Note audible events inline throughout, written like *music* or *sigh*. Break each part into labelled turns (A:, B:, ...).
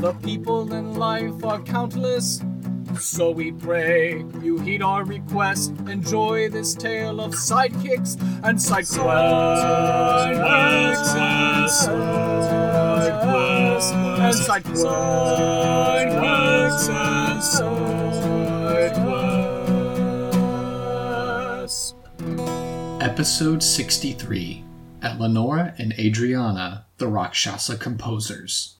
A: The people in life are countless. So we pray you heed our request. Enjoy this tale of sidekicks and side quests. And side quests. And side quests.
B: Episode 63 Eleonora and Adriana, the Rakshasa composers.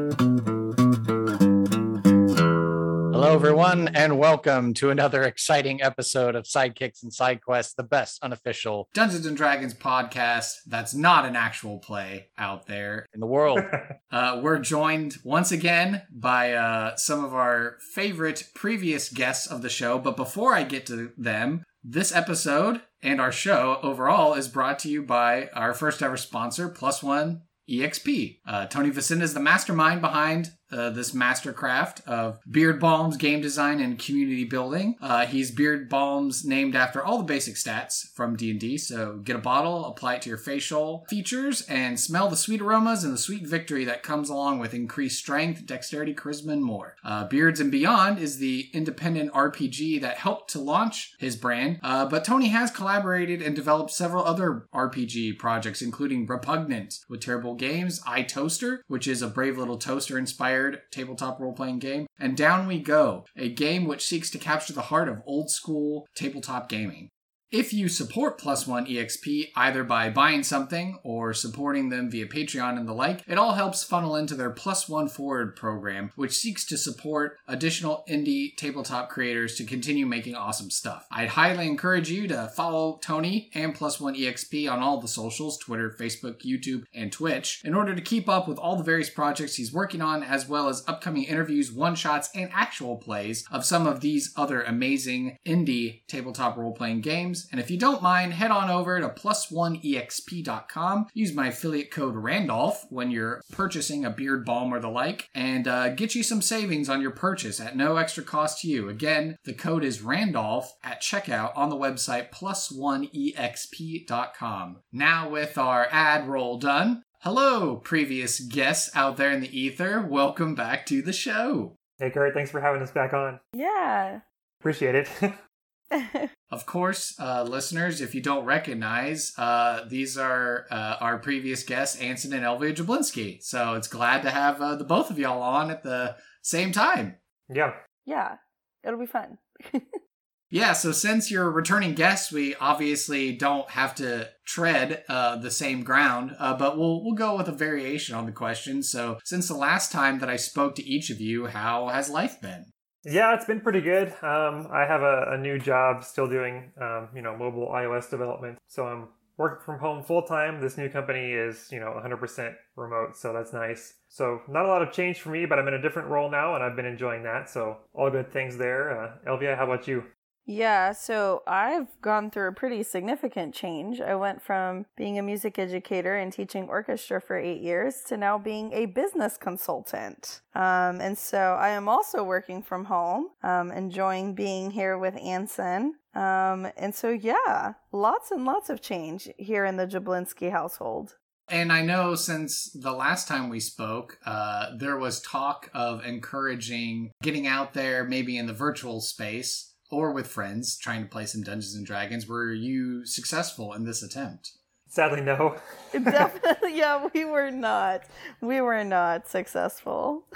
C: Everyone, and welcome to another exciting episode of Sidekicks and Side Quests, the best unofficial
B: Dungeons and Dragons podcast that's not an actual play out there.
C: in the world. *laughs* *laughs*
B: Uh, we're joined once again by uh, some of our favorite previous guests of the show. But before I get to them, this episode and our show overall is brought to you by our first ever sponsor, Plus One EXP. Uh, Tony Vicin is the mastermind behind uh, this mastercraft of beard balms, game design, and community building. Uh, he's beard balms named after all the basic stats from D&D. So get a bottle, apply it to your facial features, and smell the sweet aromas and the sweet victory that comes along with increased strength, dexterity, charisma, and more. Uh, Beards and Beyond is the independent RPG that helped to launch his brand, uh, but Tony has collaborated and developed several other RPG projects, including Repugnant with Terrible Games, iToaster, which is a brave little toaster inspired tabletop role playing game, and Down We Go, a game which seeks to capture the heart of old school tabletop gaming. If you support Plus One EXP either by buying something or supporting them via Patreon and the like, it all helps funnel into their Plus One Forward program, which seeks to support additional indie tabletop creators to continue making awesome stuff. I'd highly encourage you to follow Tony and Plus One EXP on all the socials Twitter, Facebook, YouTube, and Twitch in order to keep up with all the various projects he's working on, as well as upcoming interviews, one shots, and actual plays of some of these other amazing indie tabletop role playing games. And if you don't mind, head on over to plus1exp.com. Use my affiliate code Randolph when you're purchasing a beard balm or the like, and uh, get you some savings on your purchase at no extra cost to you. Again, the code is Randolph at checkout on the website plus1exp.com. Now, with our ad roll done, hello, previous guests out there in the ether. Welcome back to the show.
D: Hey, Kurt, thanks for having us back on.
E: Yeah.
D: Appreciate it. *laughs* *laughs*
B: Of course, uh, listeners, if you don't recognize, uh, these are uh, our previous guests, Anson and Elvia Jablinski. So it's glad to have uh, the both of y'all on at the same time.
D: yeah.
E: yeah. It'll be fun. *laughs*
B: Yeah, so since you're returning guests, we obviously don't have to tread uh, the same ground, uh, but we'll we'll go with a variation on the question. So, since the last time that I spoke to each of you, how has life been?
D: Yeah, it's been pretty good. Um, I have a, a new job still doing, um, you know, mobile iOS development. So I'm working from home full time. This new company is, you know, 100% remote. So that's nice. So not a lot of change for me, but I'm in a different role now and I've been enjoying that. So all good things there. Uh, how about you?
E: Yeah, so I've gone through a pretty significant change. I went from being a music educator and teaching orchestra for eight years to now being a business consultant. Um, and so I am also working from home, um, enjoying being here with Anson. Um, and so, yeah, lots and lots of change here in the Jablinski household.
B: And I know since the last time we spoke, uh, there was talk of encouraging getting out there, maybe in the virtual space or with friends, trying to play some Dungeons and Dragons. Were you successful in this attempt?
D: Sadly, no. *laughs*
E: Definitely, yeah, we were not. We were not successful. *laughs*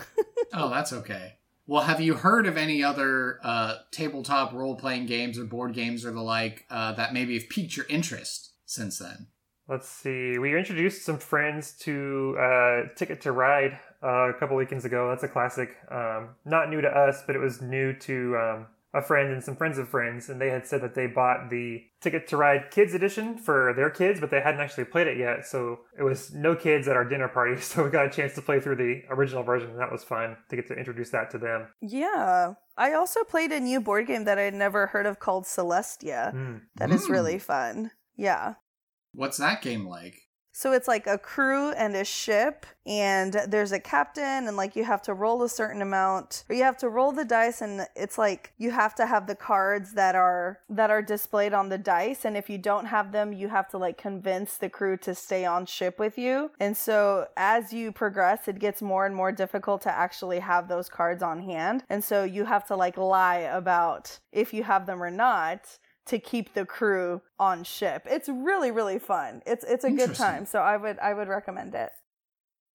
B: Oh, that's okay. Well, have you heard of any other uh, tabletop role playing games or board games or the like uh, that maybe have piqued your interest since then?
D: Let's see. We introduced some friends to uh, Ticket to Ride uh, a couple weekends ago. That's a classic. Um, not new to us, but it was new to um, a friend and some friends of friends. And they had said that they bought the Ticket to Ride Kids Edition for their kids, but they hadn't actually played it yet. So it was no kids at our dinner party. *laughs* So we got a chance to play through the original version, and that was fun to get to introduce that to them.
E: Yeah. I also played a new board game that I'd never heard of called Celestia.
D: Mm.
E: That is
B: Mm.
E: really fun. Yeah.
B: What's that game like?
E: So it's like a crew and a ship, and there's a captain, and like you have to roll a certain amount, or you have to roll the dice, and it's like you have to have the cards that are that are displayed on the dice, and if you don't have them, you have to like convince the crew to stay on ship with you. And so as you progress, it gets more and more difficult to actually have those cards on hand, and so you have to like lie about if you have them or not to keep the crew on ship. It's really really fun. It's it's a good time. So I would I would recommend it.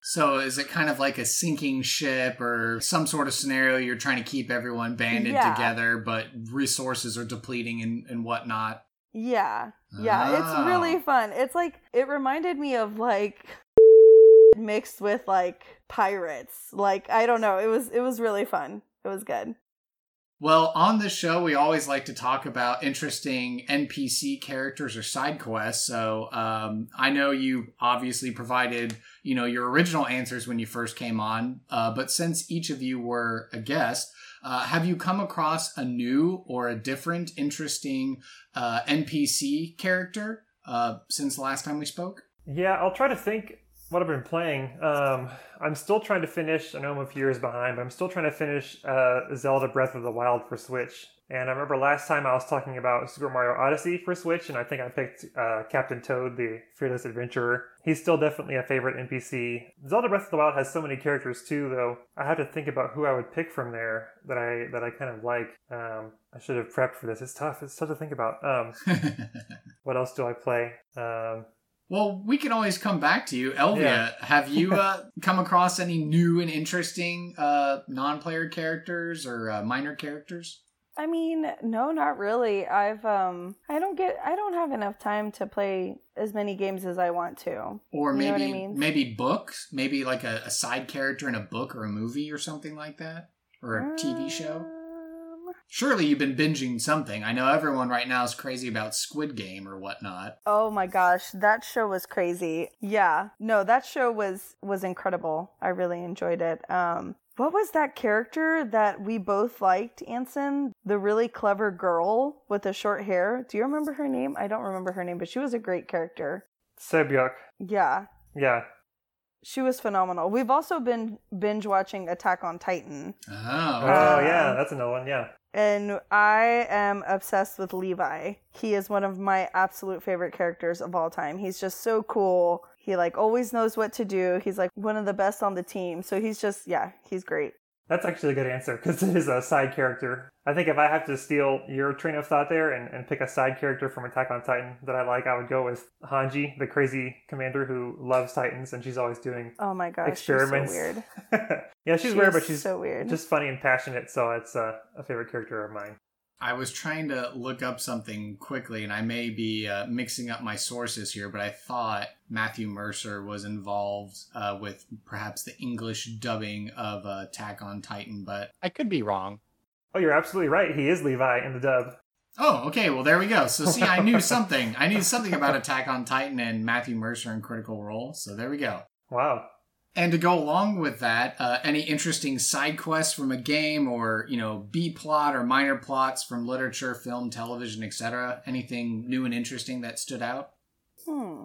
B: So is it kind of like a sinking ship or some sort of scenario you're trying to keep everyone banded
E: Yeah.
B: together, but resources are depleting and, and whatnot?
E: Yeah. Yeah,
B: Oh.
E: it's really ah. fun. It's like it reminded me of like mixed with like pirates. Like I don't know, it was it was really fun. It was good.
B: Well, on this show, we always like to talk about interesting NPC characters or side quests. So um, I know you obviously provided, you know, your original answers when you first came on. Uh, but since each of you were a guest, uh, have you come across a new or a different, interesting uh, NPC character uh, since the last time we spoke?
D: Yeah, I'll try to think what I've been playing. Um, I'm still trying to finish. I know I'm a few years behind, but I'm still trying to finish uh, Zelda Breath of the Wild for Switch. And I remember last time I was talking about Super Mario Odyssey for Switch, and I think I picked uh, Captain Toad, the fearless adventurer. He's still definitely a favorite NPC. Zelda Breath of the Wild has so many characters too, though. I have to think about who I would pick from there that I that I kind of like. Um, I should have prepped for this. It's tough. It's tough to think about. Um, *laughs* what else do I play? Um,
B: Well, we can always come back to you. Elvia,
D: Yeah.
B: have you *laughs* uh, come across any new and interesting uh, non player characters or uh, minor characters?
E: I mean, no, not really. I've um I don't get I don't have enough time to play as many games as I want to.
B: Or
E: You know
B: maybe
E: what I mean?
B: maybe books? Maybe like a, a side character in a book or a movie or something like that? Or a TV show? Surely you've been binging something. I know everyone right now is crazy about Squid Game or whatnot.
E: Oh my gosh, that show was crazy. Yeah. No, that show was was incredible. I really enjoyed it. Um what was that character that we both liked, Anson? The really clever girl with the short hair. Do you remember her name? I don't remember her name, but she was a great character.
D: Sae-byeok.
E: Yeah.
D: Yeah,
E: She was phenomenal. We've also been binge watching Attack on Titan.
B: Oh,
D: Oh
E: Uh,
D: yeah, that's another one. Yeah.
E: And I am obsessed with Levi. He is one of my absolute favorite characters of all time. He's just so cool. He like always knows what to do. He's like one of the best on the team. So he's just yeah, he's great.
D: That's actually a good answer because it is a side character. I think if I have to steal your train of thought there and, and pick a side character from Attack on Titan that I like, I would go with Hanji, the crazy commander who loves Titans and she's always doing
E: Oh my gosh,
D: experiments.
E: she's so weird. *laughs*
D: yeah, she's
E: She
D: weird, but she's
E: so weird.
D: just funny and passionate, so it's uh, a favorite character of mine.
B: I was trying to look up something quickly, and I may be uh, mixing up my sources here, but I thought Matthew Mercer was involved uh, with perhaps the English dubbing of uh, Attack on Titan. But
C: I could be wrong.
D: Oh, you're absolutely right. He is Levi in the dub.
B: oh, okay, well there we go. So see, I knew something. I knew something about Attack on Titan and Matthew Mercer in Critical Role. So there we go.
D: Wow.
B: And to go along with that, uh, any interesting side quests from a game, or you know, B plot or minor plots from literature, film, television, etc. Anything new and interesting that stood out?
E: Hmm.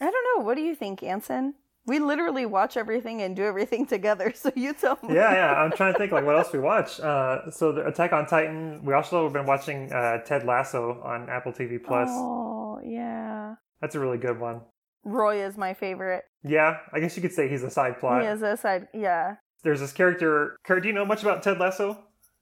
E: I don't know. What do you think, Anson? We literally watch everything and do everything *laughs* together. So you tell me.
D: Yeah, yeah. I'm trying to think like what else we watch. Uh, so the Attack on Titan. We also have been watching uh, Ted Lasso on Apple TV Plus.
E: Oh yeah.
D: That's a really good one.
E: Roy is my favorite.
D: Yeah, I guess you could say he's a side plot.
E: He is a side. Yeah.
D: There's this character. Kurt, do you know much about Ted Lasso?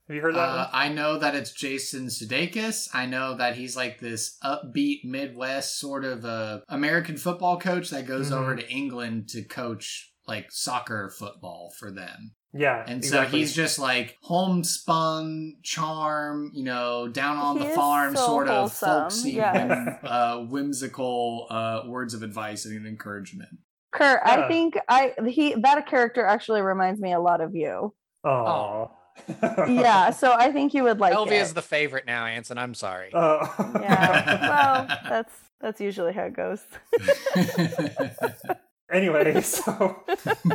D: Have you heard that
B: Uh,
D: one?
B: I know that it's Jason Sudeikis. I know that he's like this upbeat Midwest sort of uh, American football coach that goes
D: Mhm.
B: over to England to coach like soccer football for them.
D: Yeah.
B: And
D: exactly.
B: so he's just like homespun charm, you know, down on
E: He
B: the farm,
E: so
B: sort of
E: wholesome,
B: folksy,
E: yes.
B: whim- uh, whimsical uh, words of advice and encouragement.
E: Kurt,
D: Yeah.
E: I think I he that character actually reminds me a lot of you.
D: Oh.
E: Yeah, *laughs* so I think you would like
C: Elvia
E: it.
C: is the favorite now, Anson. I'm sorry.
D: Oh.
E: Yeah. Well, *laughs* that's that's usually how it goes. *laughs*
D: Anyway, *laughs* so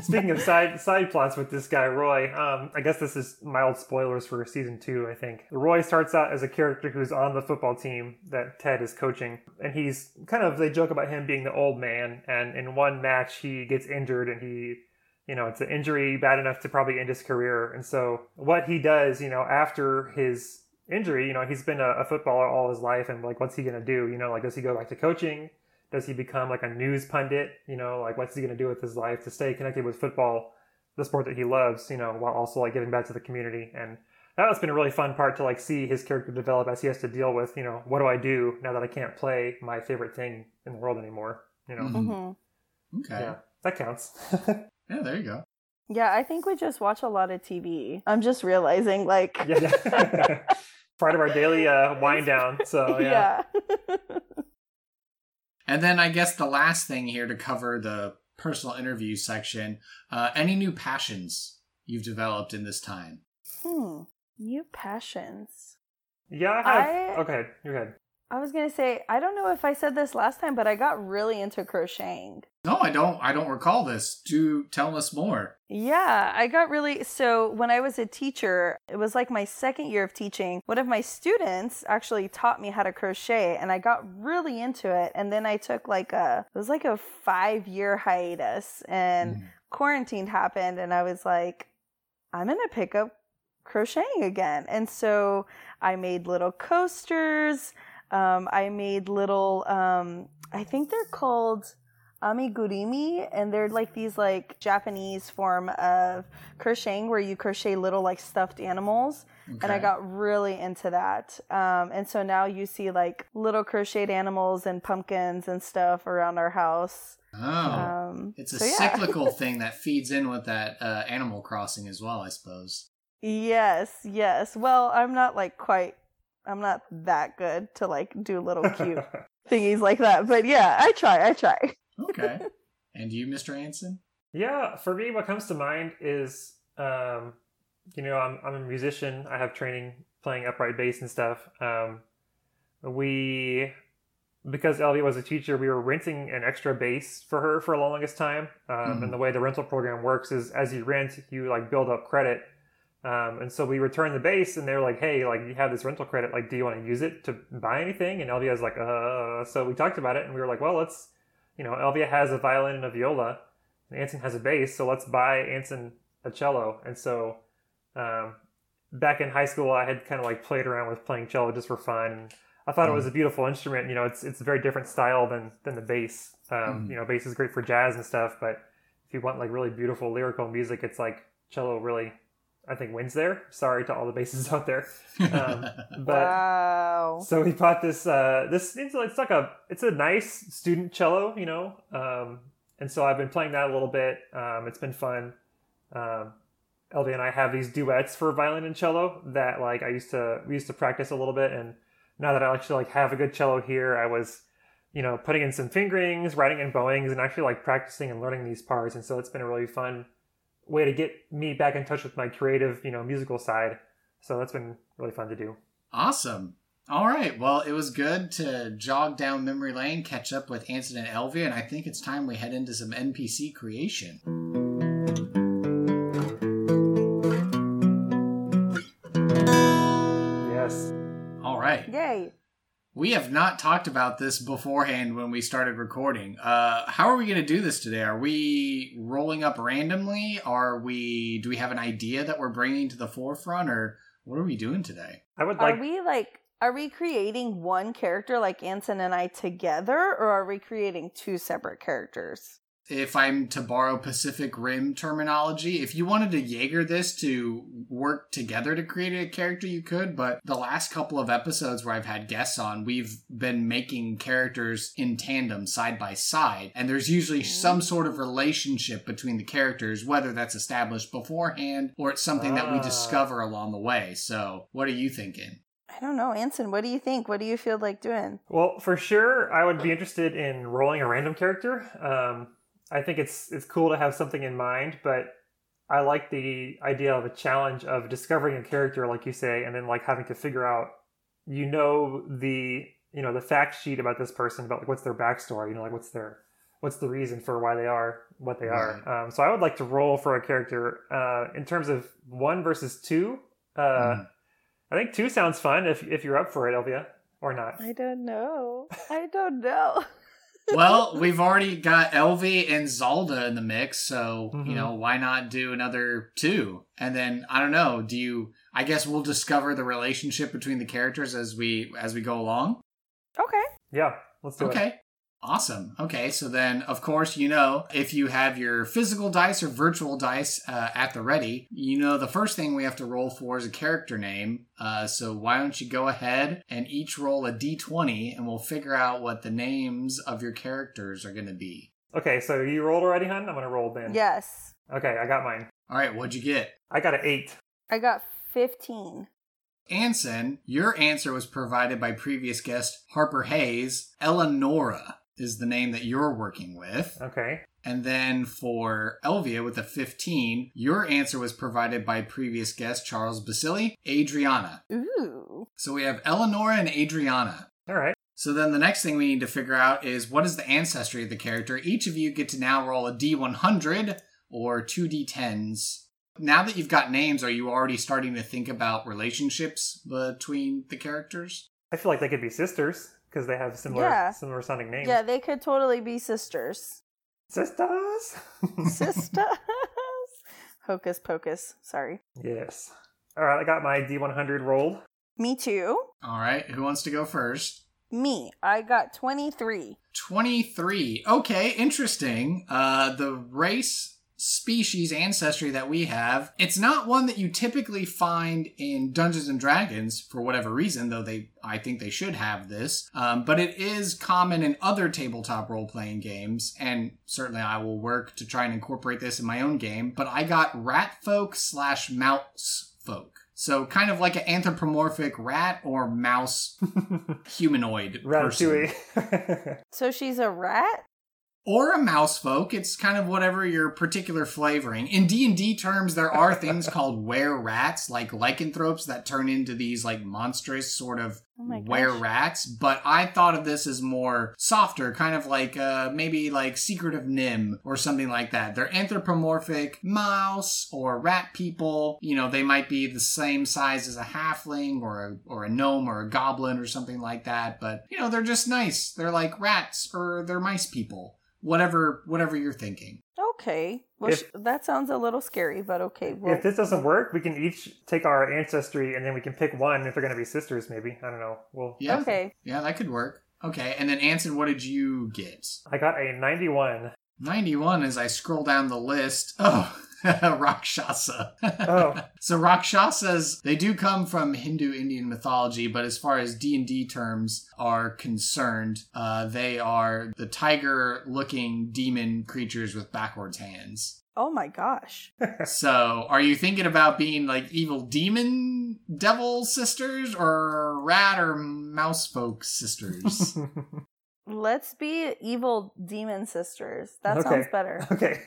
D: speaking of side side plots with this guy Roy, um, I guess this is mild spoilers for season two. I think Roy starts out as a character who's on the football team that Ted is coaching, and he's kind of they joke about him being the old man. And in one match, he gets injured, and he, you know, it's an injury bad enough to probably end his career. And so what he does, you know, after his injury, you know, he's been a, a footballer all his life, and like, what's he gonna do? You know, like, does he go back to coaching? Does he become like a news pundit you know like what's he going to do with his life to stay connected with football the sport that he loves you know while also like giving back to the community and that has been a really fun part to like see his character develop as he has to deal with you know what do i do now that i can't play my favorite thing in the world anymore you know
B: Mhm.
E: hmm
B: okay.
D: yeah that counts *laughs*
B: Yeah, there you go.
E: Yeah, I think we just watch a lot of TV. I'm just realizing, like,
D: yeah, yeah. *laughs* *laughs* part of our daily uh wind down so yeah,
E: yeah.
B: And then I guess the last thing here to cover the personal interview section uh, any new passions you've developed in this time?
E: hmm. New passions.
D: yeah i have
E: I-
D: okay you're good
E: I was gonna say, I don't know if I said this last time, but I got really into crocheting.
B: No, I don't. I don't recall this. Do tell us more.
E: Yeah, I got really so when I was a teacher, it was like my second year of teaching. One of my students actually taught me how to crochet and I got really into it. And then I took like a it was like a 5-year hiatus and mm-hmm. quarantine happened and I was like I'm going to pick up crocheting again. And so I made little coasters. Um, I made little um, I think they're called amigurumi and they're like these like japanese form of crocheting where you crochet little like stuffed animals and i got really into that um, and so now you see like little crocheted animals and pumpkins and stuff around our house
B: Oh.
E: um,
B: it's a
E: so yeah.
B: cyclical *laughs* thing that feeds in with that uh, Animal Crossing as well, I suppose.
E: yes yes well i'm not like quite i'm not that good to like do little cute *laughs* thingies like that but yeah i try i try
B: Okay. *laughs* and you, Mr. Anson?
D: Yeah, for me, what comes to mind is, um, you know, I'm I'm a musician. I have training playing upright bass and stuff. Um, we, because Elvie was a teacher, we were renting an extra bass for her for the longest time. Um,
B: Mhm.
D: And the way the rental program works is, as you rent, you like build up credit. Um, and so we returned the bass, and they're like, "Hey, like you have this rental credit. Like, do you want to use it to buy anything?" And Elvia was like, "Uh." So we talked about it, and we were like, "Well, let's." You know, Elvia has a violin and a viola, and Anson has a bass, so let's buy Anson a cello. And so, um, back in high school, I had kind of like played around with playing cello just for fun. And I thought it was a beautiful instrument. You know, it's it's a very different style than than the bass. Um,
B: Mhm.
D: You know, bass is great for jazz and stuff, but if you want like really beautiful lyrical music, it's like cello really, I think, wins there. Sorry to all the basses *laughs* out there, um, *laughs* but.
E: wow
D: So he bought this. Uh, this it's, it's like a it's a nice student cello, you know. Um, and so I've been playing that a little bit. Um, it's been fun. Um, Elvie and I have these duets for violin and cello that like I used to we used to practice a little bit. And now that I actually like have a good cello here, I was, you know, putting in some fingerings, writing in bowings, and actually like practicing and learning these parts. And so it's been a really fun way to get me back in touch with my creative, you know, musical side. So that's been really fun to do.
B: Awesome. All right. Well, it was good to jog down memory lane, catch up with Anson and Elvia, and I think it's time we head into some NPC creation.
D: Yes.
B: All right.
E: yay
B: We have not talked about this beforehand when we started recording. Uh, how are we going to do this today? Are we rolling up randomly? Are we? Do we have an idea that we're bringing to the forefront, or what are we doing today?
D: I would like
E: are we like are we creating one character like Anson and I together or are we creating two separate characters?
B: If I'm to borrow Pacific Rim terminology, if you wanted to Jaeger this to work together to create a character, you could. But the last couple of episodes where I've had guests on, we've been making characters in tandem, side by side. And there's usually some sort of relationship between the characters, whether that's established beforehand or it's something that we
D: Ah.
B: discover along the way. So, what are you thinking?
E: I don't know, Anson. What do you think? What do you feel like doing?
D: Well, for sure, I would be interested in rolling a random character. Um, I think it's it's cool to have something in mind, but I like the idea of a challenge of discovering a character, like you say, and then like having to figure out, you know, the you know the fact sheet about this person about like what's their backstory, you know, like what's their what's the reason for why they are what they are. Um, so I would like to roll for a character uh, in terms of one versus two. Uh,
B: Mm.
D: I think two sounds fun if if you're up for it, Elvia, or not.
E: I don't know. I don't know. *laughs*
B: well, we've already got Elvie and Zalda in the mix, so
D: Mhm.
B: you know why not do another two? And then I don't know. Do you? I guess we'll discover the relationship between the characters as we as we go along.
E: okay.
D: Yeah, let's do it.
B: Okay. Awesome. Okay, so then, of course, you know, if you have your physical dice or virtual dice uh, at the ready, you know the first thing we have to roll for is a character name. Uh, so why don't you go ahead and each roll a d20 and we'll figure out what the names of your characters are going to be.
D: Okay, so you rolled already, hun? I'm gonna roll then.
E: Yes.
D: Okay, I got mine.
B: All right, what'd you get?
D: I got an eight.
E: I got 15.
B: Anson, your answer was provided by previous guest Harper Hayes. Eleonora is the name that you're working with.
D: Okay.
B: And then for Elvia with a 15, your answer was provided by previous guest Charles Basili, Adriana.
E: Ooh.
B: So we have Eleanor and Adriana.
D: All right.
B: So then the next thing we need to figure out is what is the ancestry of the character. Each of you get to now roll a d100 or two d10s. Now that you've got names, are you already starting to think about relationships between the characters?
D: I feel like they could be sisters because they have similar
E: Yeah.
D: similar sounding names.
E: Yeah, they could totally be sisters.
D: Sisters. *laughs*
E: Sisters. Hocus pocus. Sorry.
D: yes. All right, I got my D100 rolled.
E: Me too.
B: All right, who wants to go first?
E: Me. I got 23.
B: 23. Okay, interesting. Uh, the race, species, ancestry that we have, it's not one that you typically find in Dungeons and Dragons for whatever reason, though they, I think they should have this. Um, but it is common in other tabletop role playing games, and certainly I will work to try and incorporate this in my own game. But I got rat folk slash mouse folk. So kind of like an anthropomorphic rat or mouse *laughs* humanoid person.
D: Ratatouille. *laughs*
E: So she's a rat?
B: Or a mouse folk it's kind of whatever your particular flavoring. In d&d terms there are things *laughs* called were rats like lycanthropes that turn into these like monstrous sort of
E: Oh
B: were rats. But i thought of this as more softer kind of like uh maybe like secret of NIMH or something like that. They're anthropomorphic mouse or rat people. You know they might be the same size as a halfling or a or a gnome or a goblin or something like that. But you know they're just nice. They're like rats or they're mice people whatever whatever you're thinking
E: Okay. Well,
D: If-
E: that sounds a little scary, but okay. Well,
D: if this doesn't work, we can each take our ancestry and then we can pick one if they're going to be sisters, maybe. I don't know. Well,
B: yeah
E: okay.
B: yeah that could work okay and then anson what did you get
D: I got a 91.
B: 91 as I scroll down the list. Oh, *laughs* Rakshasa.
D: Oh. *laughs*
B: so Rakshasas, they do come from Hindu Indian mythology, but as far as D&D terms are concerned, uh, they are the tiger-looking demon creatures with backwards hands.
E: Oh my gosh. *laughs*
B: So, are you thinking about being like evil demon devil sisters or rat or mouse folk sisters?
E: Let's be evil demon sisters. That
D: Okay.
E: sounds better. *laughs*
D: okay.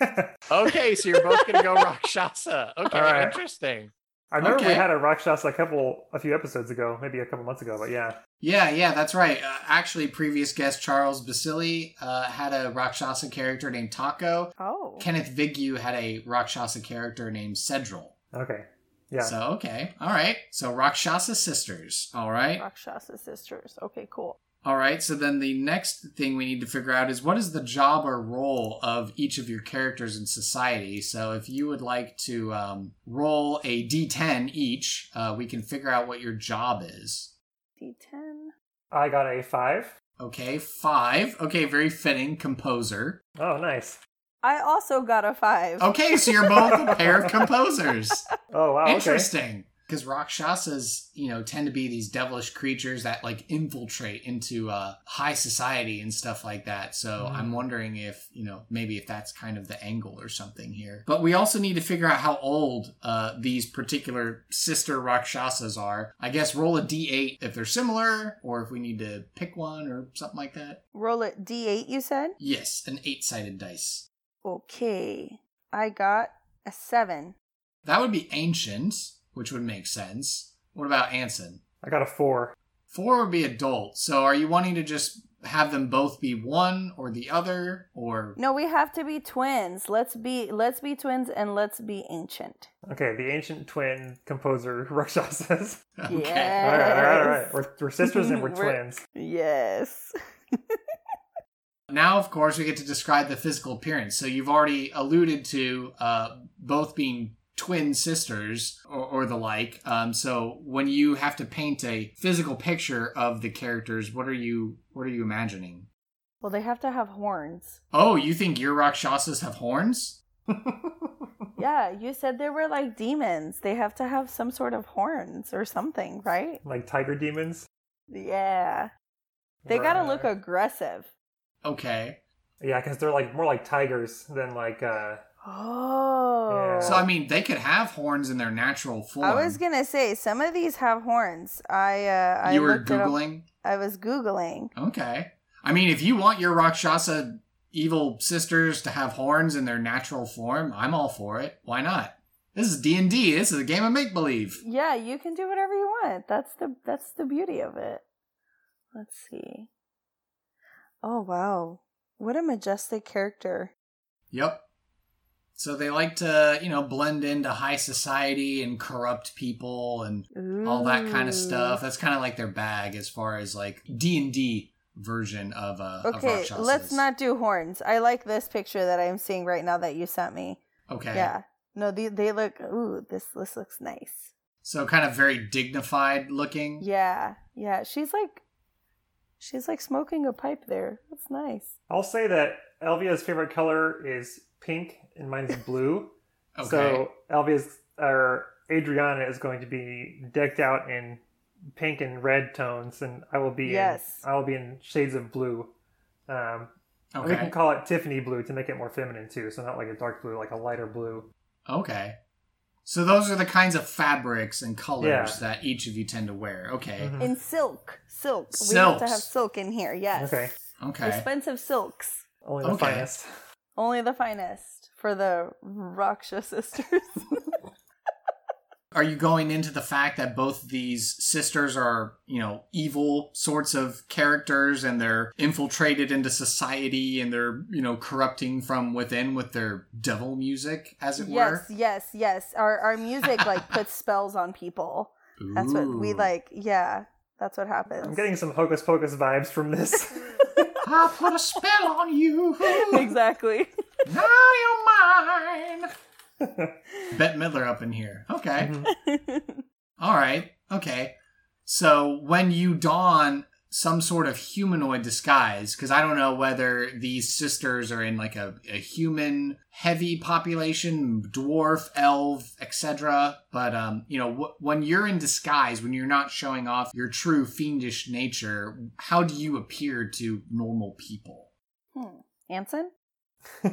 C: Okay, so you're both gonna go Rakshasa. *laughs* Okay,
D: All right.
C: interesting.
D: I remember we had a Rakshasa a couple, a few episodes ago, maybe a couple months ago, but yeah.
B: Yeah, yeah, that's right. Uh, actually, previous guest Charles Basili uh, had a Rakshasa character named Taco.
E: Oh.
B: Kenneth Vigu had a Rakshasa character named Cedril.
D: Okay. Yeah.
B: So, okay. All right. So, Rakshasa sisters. All right.
E: Rakshasa sisters. Okay, cool.
B: All right. So, then the next thing we need to figure out is what is the job or role of each of your characters in society. So, if you would like to um, roll a d10 each, uh, we can figure out what your job is.
E: D10.
D: I got a five.
B: Okay. Five. Okay. Very fitting. Composer.
D: Oh, nice.
E: I also got a five.
B: Okay, so you're both a pair of composers. *laughs*
D: Oh wow. Okay.
B: Because Rakshasas, you know, tend to be these devilish creatures that like infiltrate into uh, high society and stuff like that. So
D: Mhm.
B: I'm wondering if, you know, maybe if that's kind of the angle or something here. But we also need to figure out how old uh, these particular sister Rakshasas are. I guess roll a d8 if they're similar, or if we need to pick one or something like that.
E: Roll it D8, you said?
B: Yes, an eight sided dice.
E: Okay. I got a seven.
B: That would be ancient, which would make sense. What about Anson?
D: I got a four.
B: Four would be adult. So are you wanting to just have them both be one or the other or
E: No, we have to be twins. Let's be let's be twins and let's be ancient.
D: Okay, the ancient twin composer *laughs* Rakshasas.
B: okay.
E: Yeah.
D: all right, all right, all right. We're, we're sisters and we're, *laughs*
E: We're-
D: twins.
E: Yes.
B: Now of course we get to describe the physical appearance. So you've already alluded to uh, both being twin sisters or, or the like. Um, so when you have to paint a physical picture of the characters, what are you what are you imagining?
E: Well, they have to have horns.
B: Oh, you think your Rakshasas have horns? *laughs*
E: Yeah, you said they were like demons. They have to have some sort of horns or something, right?
D: like tiger demons.
E: Yeah. They gotta look aggressive.
B: Okay.
D: Yeah, because they're like more like tigers than like uh
E: Oh.
D: Yeah.
B: So I mean, they could have horns in their natural form.
E: I was gonna say some of these have horns. I uh I
B: you were
E: looked it up-
B: googling.
E: I was googling.
B: Okay. I mean, if you want your Rakshasa evil sisters to have horns in their natural form, I'm all for it. Why not? This is D and D. This is a game of make believe.
E: Yeah, you can do whatever you want. That's the that's the beauty of it. Let's see. Oh wow. What a majestic character.
B: Yep. So they like to, you know, blend into high society and corrupt people and all that kind of stuff. That's kind of like their bag as far as like D and D version of uh.
E: Okay,
B: Rakshasas.
E: let's not do horns. I like this picture that I'm seeing right now that you sent me.
B: Okay.
E: Yeah. No, they they look ooh, this this looks nice.
B: So kind of very dignified looking.
E: Yeah. Yeah, she's like she's like smoking a pipe there. That's nice.
D: I'll say that Elvia's favorite color is pink and mine is blue. *laughs*
B: Okay.
D: So Elvia's or Adriana is going to be decked out in pink and red tones, and I will be
E: Yes.
D: in I will be in shades of blue. Um, and We can call it Tiffany blue to make it more feminine too, so not like a dark blue, like a lighter blue.
B: Okay. So those are the kinds of fabrics and colors
D: Yeah.
B: that each of you tend to wear. Okay.
D: Mhm.
E: In silk. Silk. We have to have silk in here, yes.
D: Okay,
B: Okay.
E: Expensive silks.
D: only the
B: Okay.
D: finest.
E: Only the finest for the Raksha sisters. *laughs*
B: Are you going into the fact that both these sisters are, you know, evil sorts of characters and they're infiltrated into society and they're, you know, corrupting from within with their devil music, as it
E: yes,
B: were?
E: yes, yes. Yes. Our our music like *laughs* puts spells on people. That's what we like. Yeah, that's what happens.
D: I'm getting some hocus pocus vibes from this. *laughs*
B: I put a spell on you.
E: exactly.
B: now you're mine. *laughs* Bette Midler up in here. Okay.
D: Mhm.
B: All right. Okay. So when you don some sort of humanoid disguise, because I don't know whether these sisters are in like a, a human heavy population, dwarf, elf, etc. But um, you know, wh- when you're in disguise, when you're not showing off your true fiendish nature, how do you appear to normal people?
E: Hmm. Anson? *laughs*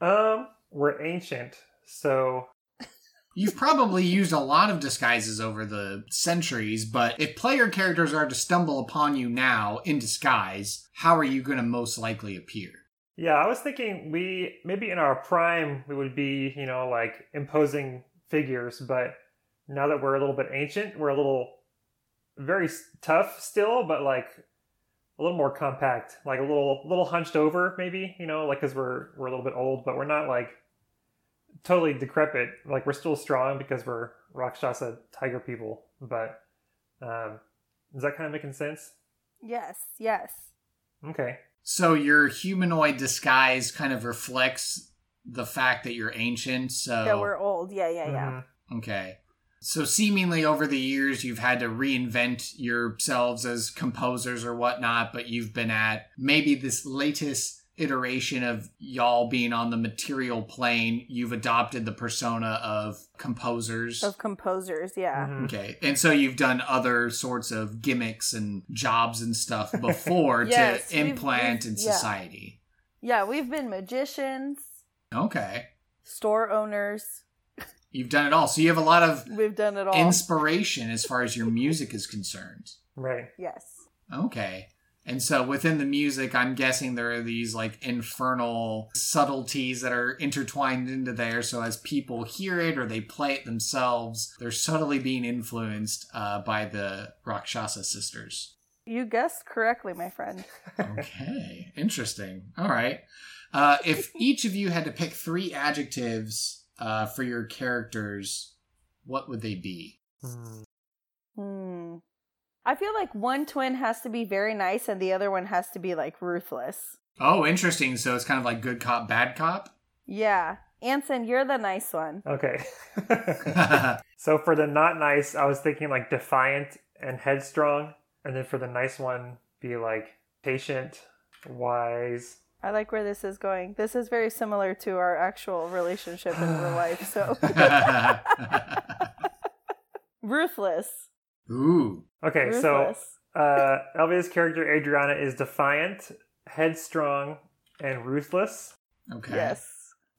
D: um, we're ancient, so
B: You've probably used a lot of disguises over the centuries, but if player characters are to stumble upon you now in disguise, how are you going to most likely appear?
D: yeah, I was thinking we maybe in our prime we would be, you know, like imposing figures, but now that we're a little bit ancient, we're a little very tough still, but like a little more compact, like a little little hunched over maybe, you know, like cuz we're we're a little bit old, but we're not like totally decrepit. Like we're still strong because we're Rakshasa tiger people, but um is that kind of making sense?
E: Yes, yes.
D: Okay.
B: So your humanoid disguise kind of reflects the fact that you're ancient, so
E: That we're old. Yeah, yeah, yeah.
D: Mhm.
B: Okay. So seemingly over the years you've had to reinvent yourselves as composers or whatnot, but you've been at maybe this latest iteration of y'all being on the material plane, you've adopted the persona of composers.
E: Of composers, yeah.
D: Mhm.
B: Okay. And so you've done other sorts of gimmicks and jobs and stuff *laughs* before
E: Yes,
B: to
E: we've-
B: implant
E: we've-
B: in
E: yeah.
B: society.
E: Yeah, we've been magicians,
B: Okay.
E: store owners.
B: You've done it all. So you have a lot of
E: We've done it all.
B: inspiration as far as your music is concerned.
D: Right.
E: yes.
B: Okay. And so within the music, I'm guessing there are these like infernal subtleties that are intertwined into there. So as people hear it or they play it themselves, they're subtly being influenced uh, by the Rakshasa sisters.
E: You guessed correctly, my friend. *laughs*
B: Okay. Interesting. All right. Uh, if *laughs* each of you had to pick three adjectives uh, for your characters, what would they be?
D: Hmm.
E: Hmm. I feel like one twin has to be very nice and the other one has to be like ruthless.
B: Oh, interesting. So it's kind of like good cop, bad cop?
E: Yeah. Anson, you're the nice one.
D: Okay. *laughs* *laughs* so for the not nice, I was thinking like defiant and headstrong, and then for the nice one, be like patient, wise.
E: I like where this is going. This is very similar to our actual relationship in real life. So *laughs* ruthless.
B: Ooh.
D: Okay, so uh, *laughs* Elvia's character Adriana is defiant, headstrong, and ruthless.
B: Okay.
E: Yes.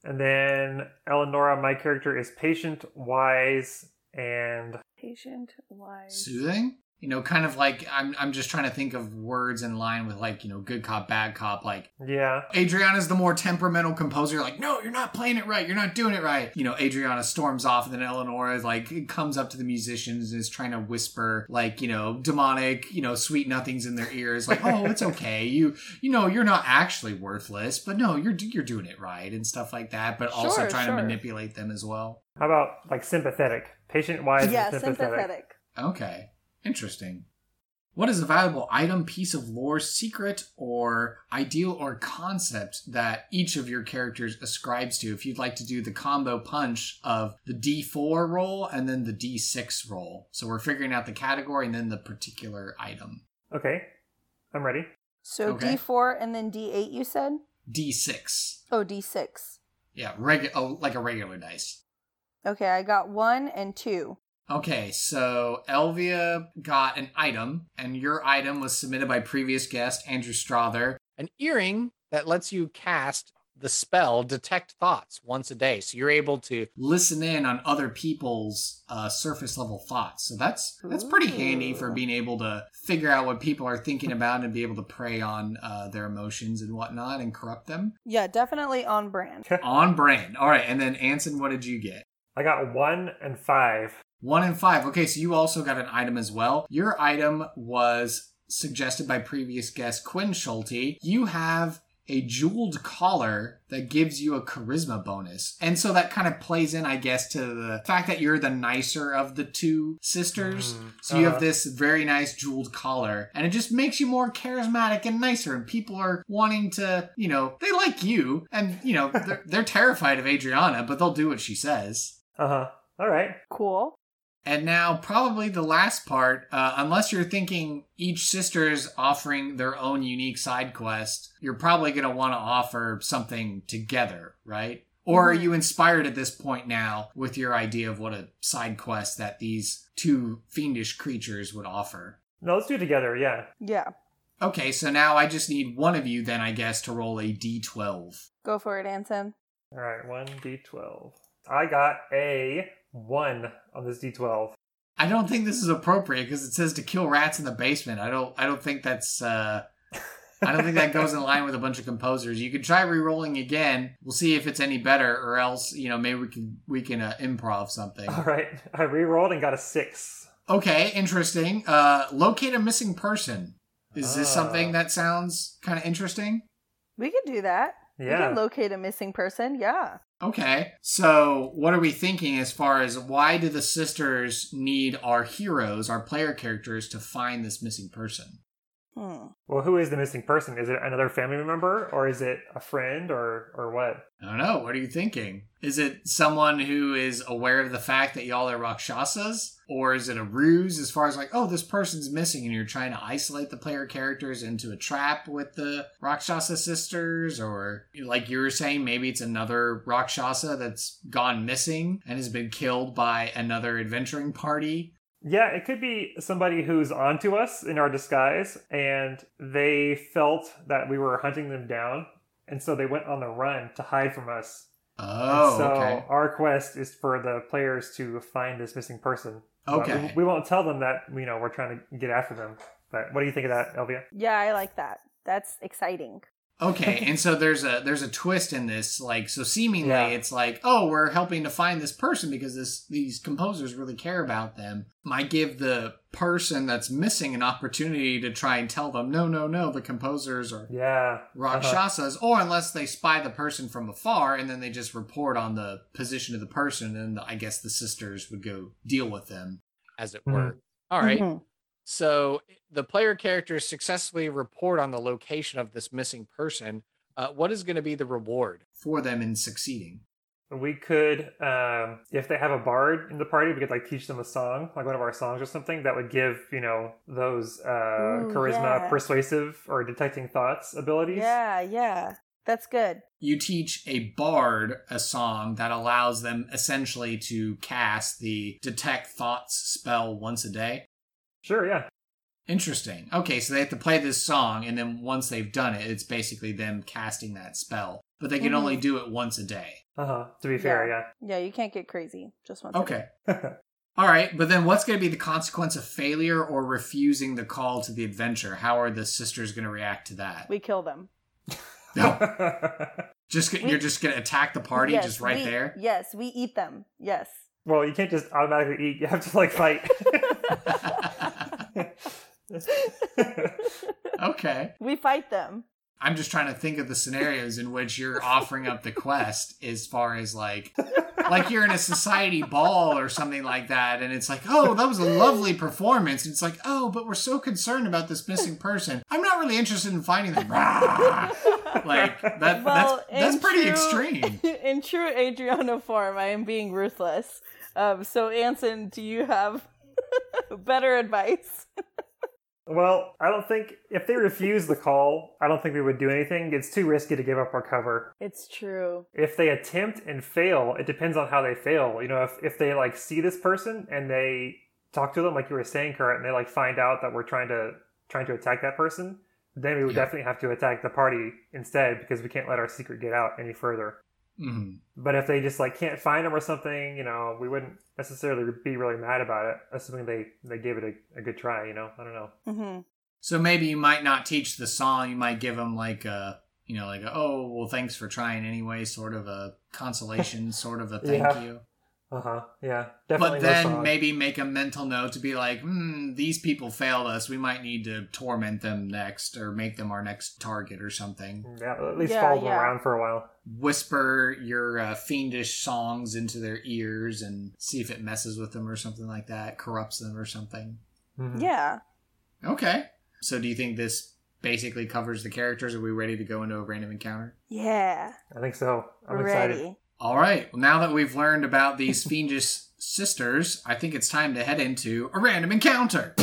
D: And then Eleonora, my character, is patient, wise, and
E: Patient, wise.
B: Soothing? You know, kind of like I'm I'm just trying to think of words in line with like, you know, good cop, bad cop. Like
D: yeah.
B: Adriana's the more temperamental composer, like, no, you're not playing it right, you're not doing it right. You know, Adriana storms off, and then Eleanor is like comes up to the musicians and is trying to whisper, like, you know, demonic, you know, sweet nothings in their ears, like, oh, it's *laughs* okay. You you know, you're not actually worthless, but no, you're you're doing it right and stuff like that, but also trying
E: sure.
B: to manipulate them as well.
D: How about like sympathetic? Patient, wise,
E: yeah,
D: sympathetic.
E: sympathetic.
B: Okay. Interesting. What is a valuable item, piece of lore, secret, or ideal or concept that each of your characters ascribes to? If you'd like to do the combo punch of the D4 roll and then the D6 roll. So we're figuring out the category and then the particular item.
D: Okay, I'm ready.
E: So
B: Okay.
E: D4 and then D8, you said?
B: D6.
E: Oh, D6.
B: Yeah, regu- oh, like a regular dice.
E: Okay, I got one and two.
B: Okay, so Elvia got an item, and your item was submitted by previous guest Andrew Strother.
C: An earring that lets you cast the spell Detect Thoughts once a day. So you're able to
B: listen in on other people's uh, surface level thoughts. So that's that's pretty handy for being able to figure out what people are thinking about and be able to prey on uh, their emotions and whatnot and corrupt them.
E: Yeah, definitely on brand. *laughs*
B: on brand. All right, and then Anson, what did you get?
D: I got one and five.
B: One in five. Okay, so you also got an item as well. Your item was suggested by previous guest Quinn Schulte. You have a jeweled collar that gives you a charisma bonus. And so that kind of plays in, I guess, to the fact that you're the nicer of the two sisters.
D: Mm,
B: So you have
D: uh-huh.
B: this very nice jeweled collar, and it just makes you more charismatic and nicer. And people are wanting to, you know, they like you, and you know, they're, *laughs* they're terrified of Adriana, but they'll do what she says.
D: Uh huh. All right.
E: Cool.
B: And now, probably the last part, uh, unless you're thinking each sister is offering their own unique side quest, you're probably going to want to offer something together, right? Or are
E: Mhm.
B: you inspired at this point now with your idea of what a side quest that these two fiendish creatures would offer?
D: No, let's do it together. Yeah.
E: Yeah.
B: Okay, so now I just need one of you then, I guess, to roll a d12.
E: Go for it, Anson.
D: All right. One d12. I got a one on this d12.
B: I don't think this is appropriate because it says to kill rats in the basement. I don't. I don't think that's. uh I don't think that goes in line with a bunch of composers. You could try re-rolling again. We'll see if it's any better, or else you know maybe we can we can uh, improv something.
D: All right. I re-rolled and got a six.
B: Okay, interesting. Uh Locate a missing person. Is this
D: Ah.
B: something that sounds kind of interesting?
E: We could do that. We
D: Yeah.
E: can locate a missing person. Yeah.
B: Okay. So, what are we thinking as far as why do the sisters need our heroes, our player characters, to find this missing person?
E: Hmm.
D: Well, who is the missing person? Is it another family member, or is it a friend, or or what?
B: I don't know. What are you thinking? Is it someone who is aware of the fact that y'all are Rakshasas? Or is it a ruse as far as like, oh, this person's missing and you're trying to isolate the player characters into a trap with the Rakshasa sisters? Or like you were saying, maybe it's another Rakshasa that's gone missing and has been killed by another adventuring party?
D: Yeah, it could be somebody who's onto us in our disguise, and they felt that we were hunting them down, and so they went on the run to hide from us.
B: Oh,
D: so
B: okay.
D: our quest is for the players to find this missing person.
B: Okay.
D: we, we won't tell them that you know we're trying to get after them. But what do you think of that, Elvia?
E: Yeah, I like that. That's exciting.
B: Okay, *laughs* and so there's a there's a twist in this, like so seemingly
D: Yeah.
B: it's like, oh, we're helping to find this person because this these composers really care about them. Might give the person that's missing an opportunity to try and tell them, no, no, no, the composers are
D: Yeah,
B: Rakshasas, or unless they spy the person from afar and then they just report on the position of the person, and I guess the sisters would go deal with them.
C: as it
D: Mhm.
C: were. All right.
E: Mhm.
C: So the player characters successfully report on the location of this missing person. Uh, what is going to be the reward?
B: For them in succeeding.
D: we could um, if they have a bard in the party, we could like teach them a song, like one of our songs or something that would give you know those uh,
E: Ooh,
D: charisma,
E: yeah.
D: persuasive, or detecting thoughts abilities.
E: Yeah, yeah. That's good.
B: you teach a bard a song that allows them essentially to cast the detect thoughts spell once a day.
D: Sure. Yeah.
B: Interesting. Okay, so they have to play this song, and then once they've done it, it's basically them casting that spell. But they can
E: Mhm.
B: only do it once a day.
D: Uh huh. To be fair, yeah.
E: Yeah, you can't get crazy. Just once.
B: Okay. *laughs* All right, but then what's going to be the consequence of failure or refusing the call to the adventure? How are the sisters going to react to that?
E: We kill them.
B: No, *laughs* just
E: We-
B: you're just going to attack the party
E: Yes,
B: just right
E: we-
B: there.
E: Yes, we eat them. Yes.
D: well, you can't just automatically eat. You have to like fight. *laughs*
B: okay.
E: we fight them.
B: I'm just trying to think of the scenarios in which you're offering up the quest as far as like like you're in a society ball or something like that and it's like, "Oh, that was a lovely performance." And it's like, "Oh, but we're so concerned about this missing person. I'm not really interested in finding them." *laughs* Like that
E: Well,
B: that's that's pretty
E: true-
B: extreme. *laughs*
E: In true Adriana form, I am being ruthless. Um, so, Anson, do you have *laughs* better advice?
D: well, I don't think if they refuse the call, I don't think we would do anything. It's too risky to give up our cover.
E: It's true.
D: if they attempt and fail, it depends on how they fail. You know, if, if they like see this person and they talk to them, like you were saying, Kurt, and they like find out that we're trying to trying to attack that person, then we would
B: Yeah.
D: definitely have to attack the party instead because we can't let our secret get out any further.
B: Mhm.
D: But if they just like can't find them or something, you know, we wouldn't necessarily be really mad about it, assuming they they gave it a, a good try. You know, I don't know.
E: hmm
B: So maybe you might not teach the song, you might give them like a you know, like a, oh, well, thanks for trying anyway, sort of a consolation, sort of a thank
D: Yeah.
B: you.
D: Uh huh. Yeah, definitely.
B: but then
D: song.
B: maybe make a mental note to be like, hmm, these people failed us. We might need to torment them next or make them our next target or something.
D: yeah, at least
E: Yeah,
D: follow them around for a while.
B: Whisper your uh, fiendish songs into their ears and see if it messes with them or something like that, corrupts them or something.
D: Mhm.
E: Yeah.
B: Okay. So do you think this basically covers the characters? Are we ready to go into a random encounter?
E: Yeah.
D: I think so. I'm
E: We're
D: excited.
E: ready.
B: All right. Well, now that we've learned about these fiendish *laughs* sisters, I think it's time to head into a random encounter.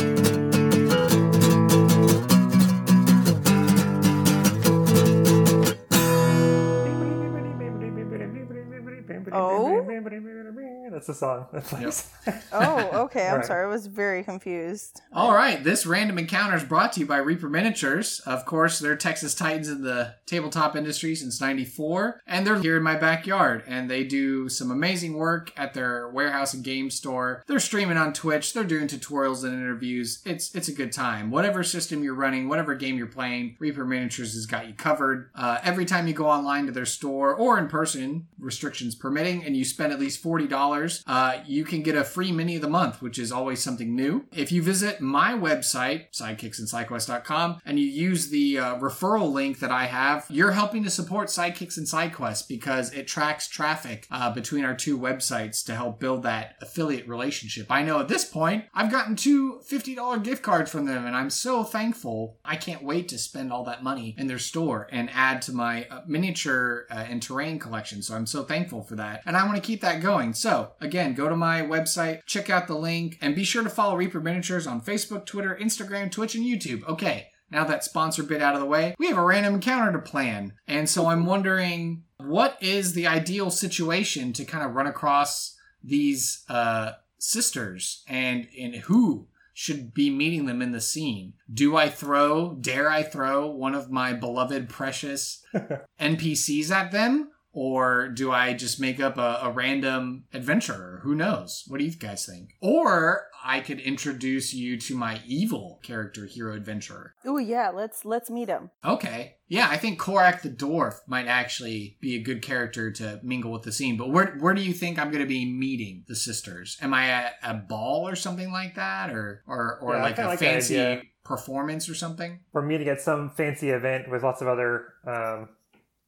D: That's the song. That plays. *laughs*
E: Oh, okay. I'm
D: Alright.
E: sorry. I was very confused.
B: All right, this random encounter is brought to you by Reaper Miniatures. Of course, they're Texas Titans in the tabletop industry since 94, and they're here in my backyard, and they do some amazing work at their warehouse and game store. They're streaming on Twitch, they're doing tutorials and interviews. It's it's a good time. Whatever system you're running, whatever game you're playing, Reaper Miniatures has got you covered. Uh, every time you go online to their store or in person, restrictions permitting, and you spend at least $40 listeners, uh, you can get a free mini of the month, which is always something new. If you visit my website, sidekicksandsidequest.com, and you use the uh, referral link that I have, you're helping to support Sidekicks and SideQuest because it tracks traffic uh, between our two websites to help build that affiliate relationship. I know at this point, I've gotten two $50 gift cards from them, and I'm so thankful. I can't wait to spend all that money in their store and add to my uh, miniature uh, and terrain collection. So I'm so thankful for that. And I want to keep that going. So again, go to my website, check out the link, and be sure to follow Reaper Miniatures on Facebook, Twitter, Instagram, Twitch, and YouTube. Okay. Now that sponsor bit out of the way, we have a random encounter to plan. And so I'm wondering what is the ideal situation to kind of run across these uh, sisters and, and who should be meeting them in the scene. Do I throw, dare I throw one of my beloved precious *laughs* NPCs at them? Or do I just make up a, a, random adventurer? Who knows? What do you guys think? Or I could introduce you to my evil character, hero adventurer.
E: Oh yeah, let's let's meet him.
B: Okay. Yeah, I think Korak the dwarf might actually be a good character to mingle with the scene. But where where do you think I'm going to be meeting the sisters? Am I at a ball or something like that, or or or
D: Yeah,
B: like a
D: like
B: fancy performance or something?
D: We're meeting at some fancy event with lots of other um,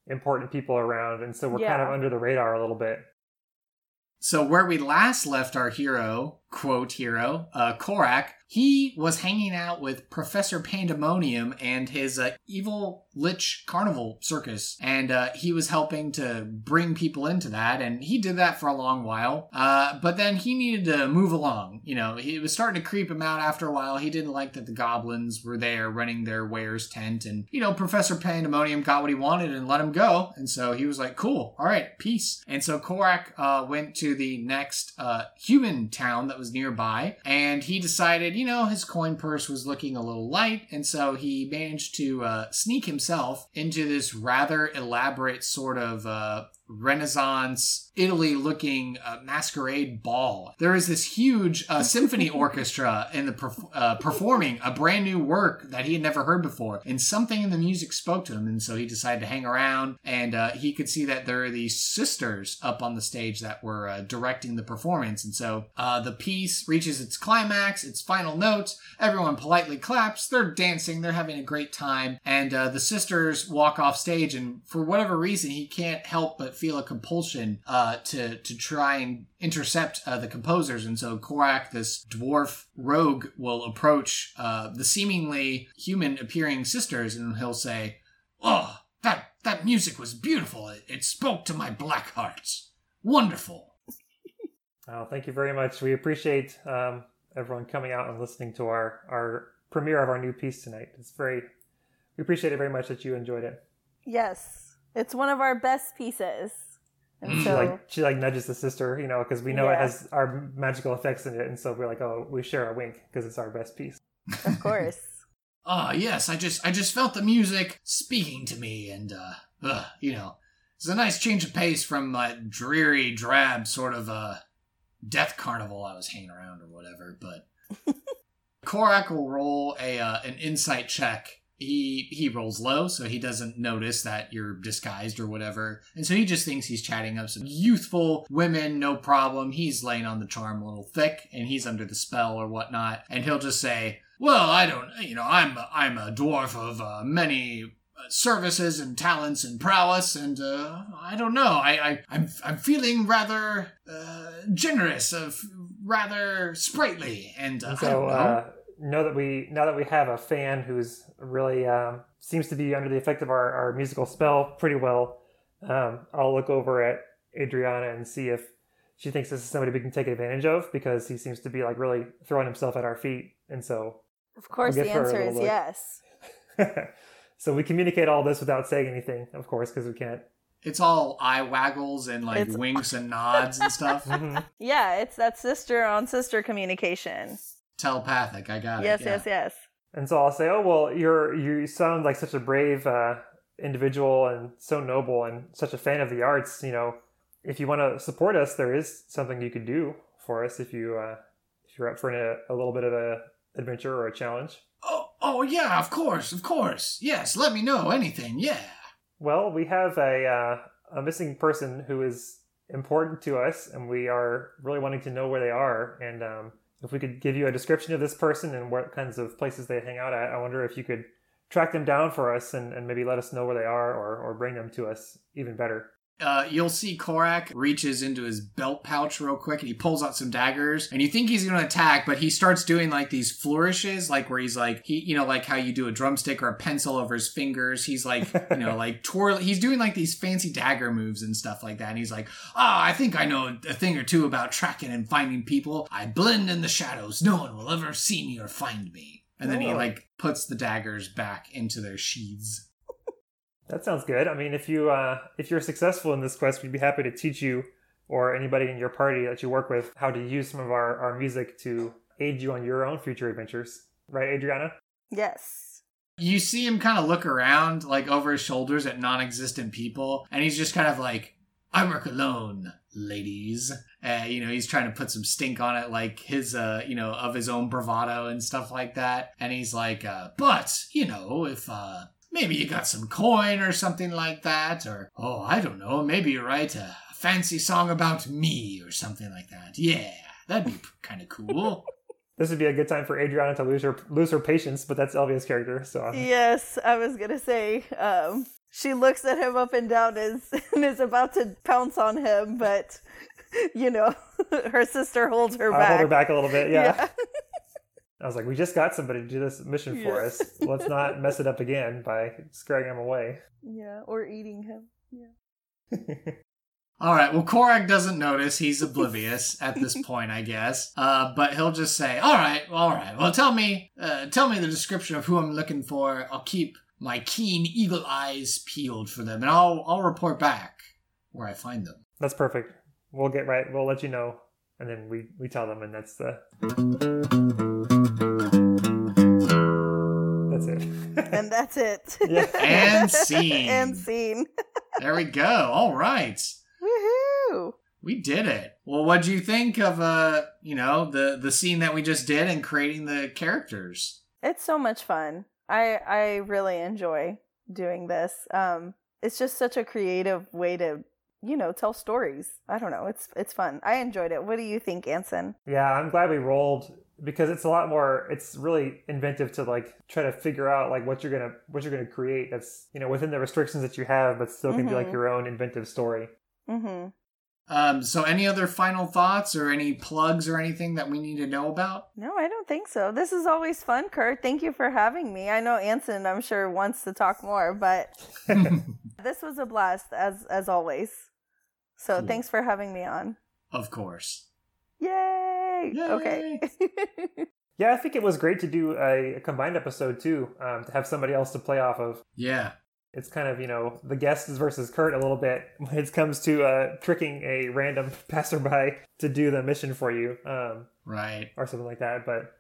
D: important people around, and so we're kind of under the radar a little bit.
B: So where we last left our hero, quote hero, uh, Korak, he was hanging out with Professor Pandemonium and his uh, evil lich carnival circus, and uh, he was helping to bring people into that, and he did that for a long while. Uh, but then he needed to move along. You know, it was starting to creep him out after a while. He didn't like that the goblins were there running their wares tent, and you know, Professor Pandemonium got what he wanted and let him go, and so he was like, "Cool, all right, peace." And so Korak uh, went to the next uh, human town that was nearby, and he decided, you know, his coin purse was looking a little light, and so he managed to uh, sneak himself into this rather elaborate sort of uh, Renaissance Italy looking uh, masquerade ball. There is this huge uh, symphony *laughs* orchestra in the perf- uh, performing a brand new work that he had never heard before, and something in the music spoke to him, and so he decided to hang around. And uh, he could see that there are these sisters up on the stage that were uh, directing the performance, and so uh, the piece reaches its climax, its final notes. Everyone politely claps. They're dancing. They're having a great time, and uh, the sisters walk off stage. And for whatever reason, he can't help but feel a compulsion uh, to to try and intercept uh, the composers. And so Korak, this dwarf rogue, will approach uh, the seemingly human appearing sisters, and he'll say, "Oh, that that music was beautiful. It, it spoke to my black hearts. Wonderful." *laughs*
D: Oh, thank you very much. We appreciate um, everyone coming out and listening to our, our premiere of our new piece tonight. It's very, we appreciate it very much that you enjoyed it.
E: Yes, it's one of our best pieces, and
B: Mm.
D: She
E: so
D: like she like nudges the sister, you know, because we know it has our magical effects in it, and so we're like, oh, we share a wink because it's our best piece.
E: of course. *laughs*
B: Ah, yes, I just I just felt the music speaking to me, and uh, ugh, you know, it's a nice change of pace from my dreary, drab sort of uh, death carnival I was hanging around or whatever. But *laughs* Korak will roll a uh, an insight check. He he rolls low, so he doesn't notice that you're disguised or whatever, and so he just thinks he's chatting up some youthful women, no problem. He's laying on the charm a little thick, and he's under the spell or whatnot, and he'll just say, well, I don't, you know, I'm I'm a dwarf of uh, many uh, services and talents and prowess, and uh, I don't know. I, I I'm I'm feeling rather uh, generous, of rather sprightly, and, uh,
D: so
B: don't know.
D: that we now that we have a fan who's really um, seems to be under the effect of our, our musical spell pretty well. Um, I'll look over at Adriana and see if she thinks this is somebody we can take advantage of because he seems to be like really throwing himself at our feet, and so
E: Of course, the answer is
D: look.
E: yes. *laughs*
D: so we communicate all this without saying anything, of course, because we can't.
B: it's all eye waggles and like
E: It's-
B: winks and nods and stuff. *laughs*
D: Mhm.
E: Yeah, it's that sister on sister communication.
B: Telepathic. I got
E: yes,
B: it. yeah.
E: yes, yes.
D: And so I'll say, "Oh well, you're you sound like such a brave uh, individual and so noble and such a fan of the arts. You know, if you want to support us, there is something you could do for us if you uh, if you're up for a, a little bit of a adventure or a challenge.
B: Oh, oh yeah, of course, of course. Yes, let me know anything. Yeah.
D: Well, we have a uh, a missing person who is important to us, and we are really wanting to know where they are. And um, if we could give you a description of this person and what kinds of places they hang out at, I wonder if you could track them down for us and, and maybe let us know where they are or, or bring them to us even better.
B: Uh, you'll see Korak reaches into his belt pouch real quick and he pulls out some daggers and you think he's going to attack, but he starts doing like these flourishes, like where he's like, he, you know, like how you do a drumstick or a pencil over his fingers. He's like, you know, *laughs* like twirl, he's doing like these fancy dagger moves and stuff like that. And he's like, ah, oh, I think I know a thing or two about tracking and finding people. I blend in the shadows. No one will ever see me or find me. And then oh. he like puts the daggers back into their sheaths.
D: That sounds good. I mean, if you uh, if you're successful in this quest, we'd be happy to teach you or anybody in your party that you work with how to use some of our, our music to aid you on your own future adventures. Right, Adriana?
E: Yes.
B: You see him kind of look around, like over his shoulders at non existent people, and he's just kind of like, I work alone, ladies. Uh, you know, he's trying to put some stink on it, like his, uh, you know, of his own bravado and stuff like that. And he's like, uh, but, you know, if, uh, Maybe you got some coin or something like that, or, oh, I don't know, maybe you write a fancy song about me or something like that. Yeah, that'd be *laughs* kind of cool.
D: this would be a good time for Adriana to lose her lose her patience, but that's Elvie's character. So
E: yes, I was gonna say um, she looks at him up and down as, *laughs* and is about to pounce on him, but *laughs* you know her sister holds her
D: I'll
E: back.
D: Hold her back a little bit. Yeah. yeah. I was like, we just got somebody to do this mission for us. Let's not *laughs* mess it up again by scaring him away.
E: Yeah, or eating him. Yeah. *laughs*
B: All right. Well, Korak doesn't notice. He's oblivious *laughs* at this point, I guess. Uh, but he'll just say, "All right, all right. Well, tell me, uh, tell me the description of who I'm looking for. I'll keep my keen eagle eyes peeled for them, and I'll I'll report back where I find them."
D: That's perfect. We'll get right. We'll let you know, and then we we tell them, and that's the. *laughs*
E: and that's it.
B: Yeah. and *laughs* scene.
E: and scene. *laughs*
B: there we go. All right.
E: Woohoo!
B: We did it. Well, what do you think of uh, you know, the the scene that we just did and creating the characters?
E: It's so much fun. I I really enjoy doing this. Um it's just such a creative way to you know tell stories i don't know it's it's fun i enjoyed it what do you think anson
D: yeah i'm glad we rolled because it's a lot more it's really inventive to like try to figure out like what you're gonna what you're gonna create that's you know within the restrictions that you have but still can mm-hmm. be like mm-hmm. your own inventive story
E: mm-hmm.
B: um so any other final thoughts or any plugs or anything that we need to know about
E: no i don't think so this is always fun kurt thank you for having me i know anson i'm sure wants to talk more but *laughs* this was a blast as as always so cool. thanks for having me on
B: of course
E: Yay! Yay! Okay. *laughs*
D: yeah, I think it was great to do a, a combined episode too, um, to have somebody else to play off of.
B: Yeah.
D: It's kind of, you know, the guests versus Kurt a little bit *laughs* when it comes to uh, tricking a random *laughs* passerby to do the mission for you. Um,
B: right.
D: Or something like that. But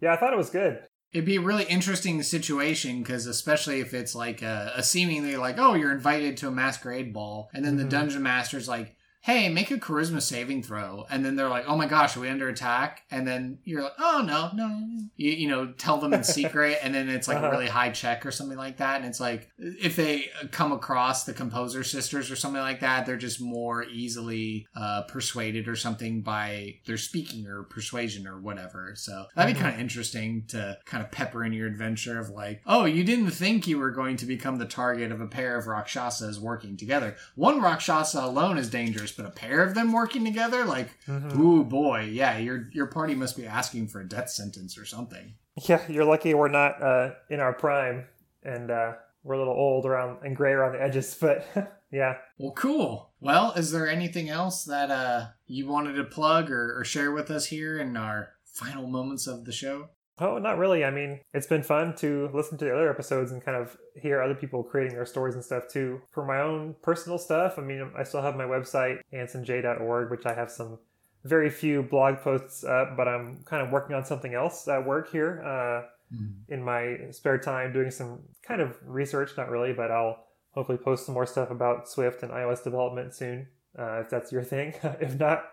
D: yeah, I thought it was good.
B: It'd be a really interesting situation because, especially if it's like a, a, seemingly like, oh, you're invited to a masquerade ball, and then mm-hmm. the dungeon master's like, hey, make a charisma saving throw. And then they're like, oh my gosh, are we under attack? And then you're like, oh no, no. You, you know, tell them in secret. and then it's like uh-huh. a really high check or something like that. And it's like, if they come across the composer sisters or something like that, they're just more easily uh, persuaded or something by their speaking or persuasion or whatever. So that'd be mm-hmm. kind of interesting to kind of pepper in your adventure of like, oh, you didn't think you were going to become the target of a pair of Rakshasas working together. One Rakshasa alone is dangerous but a pair of them working together, like, mm-hmm. ooh boy, yeah, your your party must be asking for a death sentence or something.
D: Yeah, you're lucky we're not uh, in our prime, and uh, we're a little old around and gray around the edges, *laughs* but yeah.
B: Well, cool. Well, is there anything else that uh, you wanted to plug or, or share with us here in our final moments of the show?
D: Oh, not really. I mean, it's been fun to listen to the other episodes and kind of hear other people creating their stories and stuff too. For my own personal stuff, I mean, I still have my website, ansonj.org, which I have some very few blog posts up, but I'm kind of working on something else at work here uh, mm. in my spare time, doing some kind of research. Not really, but I'll hopefully post some more stuff about Swift and iOS development soon, uh, if that's your *laughs* thing. if not,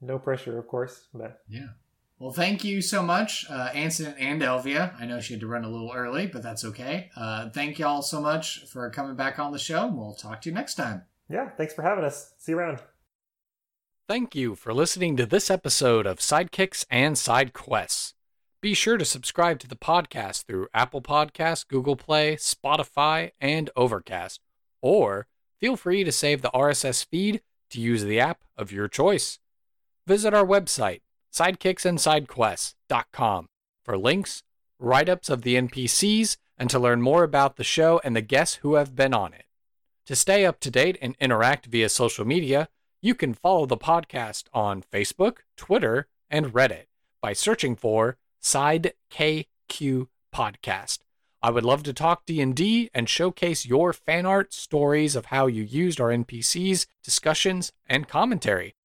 D: no pressure, of course. But
B: yeah. Well, thank you so much, uh, Anson and Elvie. I know she had to run a little early, but that's okay. Uh, thank y'all so much for coming back on the show, and we'll talk to you next time.
D: Yeah, thanks for having us. See you around.
B: Thank you for listening to this episode of Sidekicks and Side Quests. Be sure to subscribe to the podcast through Apple Podcasts, Google Play, Spotify, and Overcast. Or feel free to save the RSS feed to use the app of your choice. Visit our website, sidekicksandsidequests.com, for links, write ups of the NPCs, and to learn more about the show and the guests who have been on it. To stay up to date and interact via social media, you can follow the podcast on Facebook, Twitter, and Reddit by searching for Side KQ Podcast. I would love to talk D&D and showcase your fan art stories of how you used our NPCs, discussions, and commentary.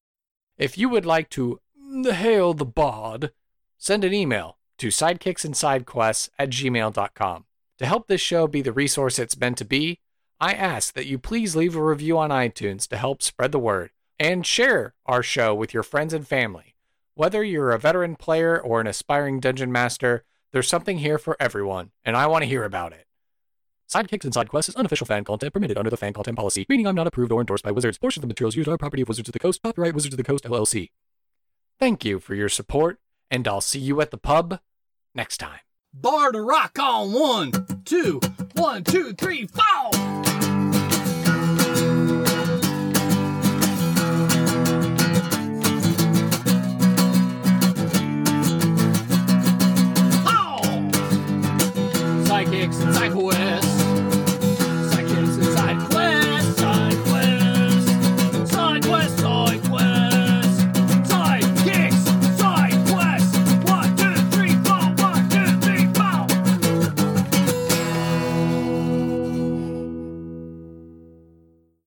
B: If you would like to hail the bod, send an email to sidekicksandsidequests at gmail.com. To help this show be the resource it's meant to be, I ask that you please leave a review on iTunes to help spread the word and share our show with your friends and family. Whether you're a veteran player or an aspiring dungeon master, there's something here for everyone, and I want to hear about it. Sidekicks and Sidequests is unofficial fan content permitted under the fan content policy, meaning I'm not approved or endorsed by Wizards. Portions of the materials used are property of Wizards of the Coast, copyright Wizards of the Coast LLC. Thank you for your support, and I'll see you at the pub next time.
F: Bar to rock on one, two, one, two, three, four. Psychics and.